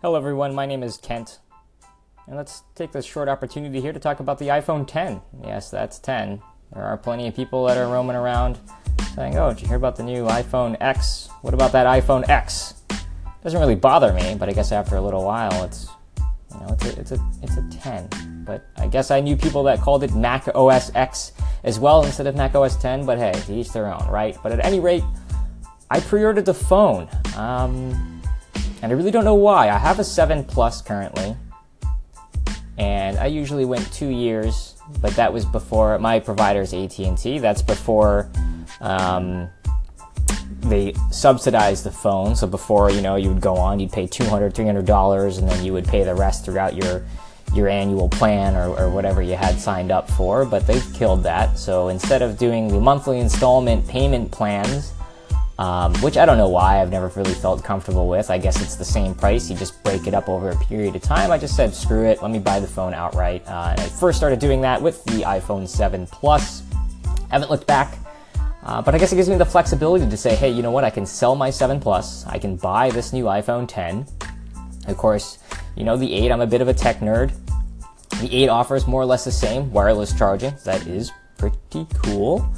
Hello, everyone. My name is Kent. And let's take this short opportunity here to talk about the iPhone 10. Yes, that's 10. There are plenty of people that are roaming around saying, Oh, did you hear about the new iPhone X? What about that iPhone X? Doesn't really bother me, but I guess after a little while, it's you know, it's a, it's a it's a 10. But I guess I knew people that called it Mac OS X as well instead of Mac OS 10. But hey, to each their own, right? But at any rate, I pre-ordered the phone. Um, and I really don't know why. I have a 7 Plus currently, and I usually went two years, but that was before my provider's AT&T. That's before um, they subsidized the phone. So before you know you would go on, you'd pay $200, 300 dollars, and then you would pay the rest throughout your your annual plan or, or whatever you had signed up for. But they've killed that. So instead of doing the monthly installment payment plans um, which I don't know why I've never really felt comfortable with. I guess it's the same price, you just break it up over a period of time. I just said, screw it, let me buy the phone outright. Uh, and I first started doing that with the iPhone 7 Plus. Haven't looked back. Uh, but I guess it gives me the flexibility to say, hey, you know what? I can sell my 7 Plus. I can buy this new iPhone 10. Of course, you know, the 8, I'm a bit of a tech nerd. The 8 offers more or less the same wireless charging. That is pretty cool.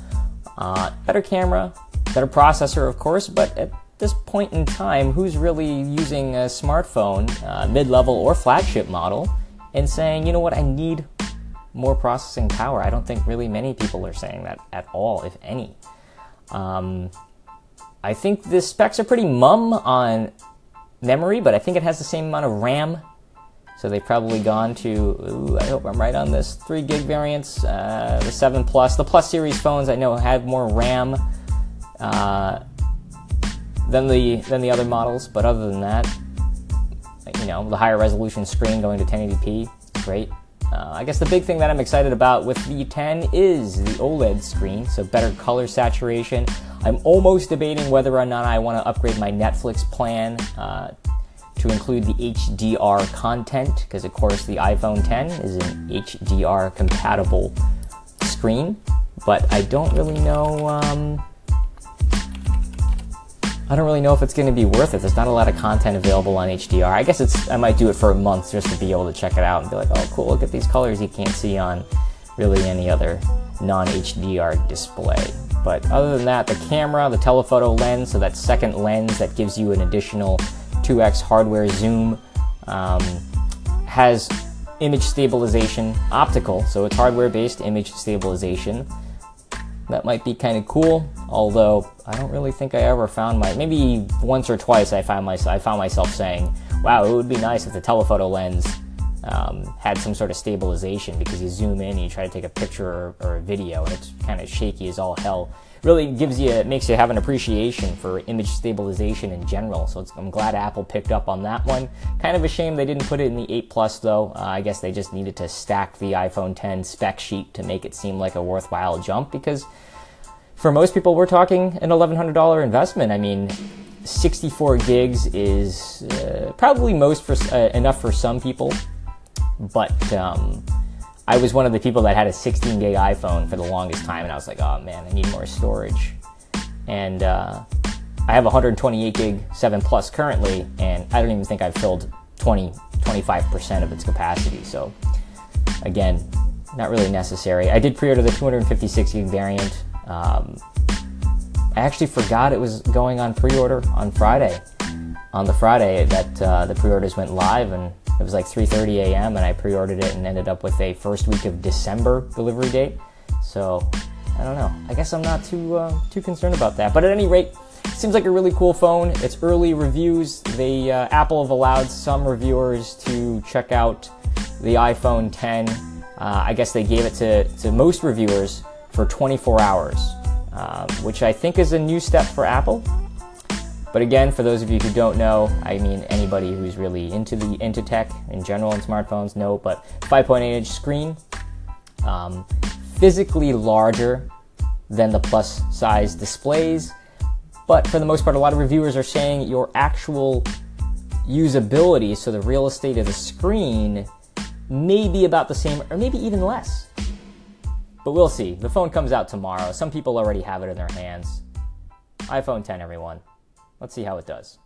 Uh, better camera, better processor, of course, but at this point in time, who's really using a smartphone, uh, mid level or flagship model, and saying, you know what, I need more processing power? I don't think really many people are saying that at all, if any. Um, I think the specs are pretty mum on memory, but I think it has the same amount of RAM. So they've probably gone to, ooh, I hope I'm right on this, 3 gig variants, uh, the 7 Plus. The Plus series phones I know have more RAM uh, than the than the other models. But other than that, you know, the higher resolution screen going to 1080p, great. Uh, I guess the big thing that I'm excited about with the 10 is the OLED screen, so better color saturation. I'm almost debating whether or not I want to upgrade my Netflix plan uh, to include the HDR content, because of course the iPhone 10 is an HDR compatible screen, but I don't really know. Um, I don't really know if it's going to be worth it. There's not a lot of content available on HDR. I guess it's I might do it for a month just to be able to check it out and be like, oh, cool, look at these colors you can't see on really any other non-HDR display. But other than that, the camera, the telephoto lens, so that second lens that gives you an additional 2x hardware zoom, um, has image stabilization optical, so it's hardware-based image stabilization. That might be kind of cool, although I don't really think I ever found my, maybe once or twice I found, myself, I found myself saying, wow, it would be nice if the telephoto lens um, had some sort of stabilization because you zoom in and you try to take a picture or, or a video and it's kind of shaky as all hell. Really gives you, makes you have an appreciation for image stabilization in general. So I'm glad Apple picked up on that one. Kind of a shame they didn't put it in the 8 Plus though. Uh, I guess they just needed to stack the iPhone 10 spec sheet to make it seem like a worthwhile jump because for most people, we're talking an $1,100 investment. I mean, 64 gigs is uh, probably most for uh, enough for some people, but um, I was one of the people that had a 16 gig iPhone for the longest time, and I was like, oh man, I need more storage. And uh, I have 128 gig 7 Plus currently, and I don't even think I've filled 20, 25% of its capacity. So, again, not really necessary. I did pre order the 256 gig variant. Um, I actually forgot it was going on pre-order on Friday. On the Friday that uh, the pre-orders went live, and it was like 3:30 a.m. and I pre-ordered it and ended up with a first week of December delivery date. So I don't know. I guess I'm not too uh, too concerned about that. But at any rate, it seems like a really cool phone. It's early reviews. They uh, Apple have allowed some reviewers to check out the iPhone 10. Uh, I guess they gave it to, to most reviewers for 24 hours, um, which I think is a new step for Apple. But again, for those of you who don't know, I mean anybody who's really into the into tech in general and smartphones know, but 5.8 inch screen, um, physically larger than the plus size displays. But for the most part, a lot of reviewers are saying your actual usability, so the real estate of the screen, may be about the same or maybe even less. But we'll see. The phone comes out tomorrow. Some people already have it in their hands. iPhone 10, everyone. Let's see how it does.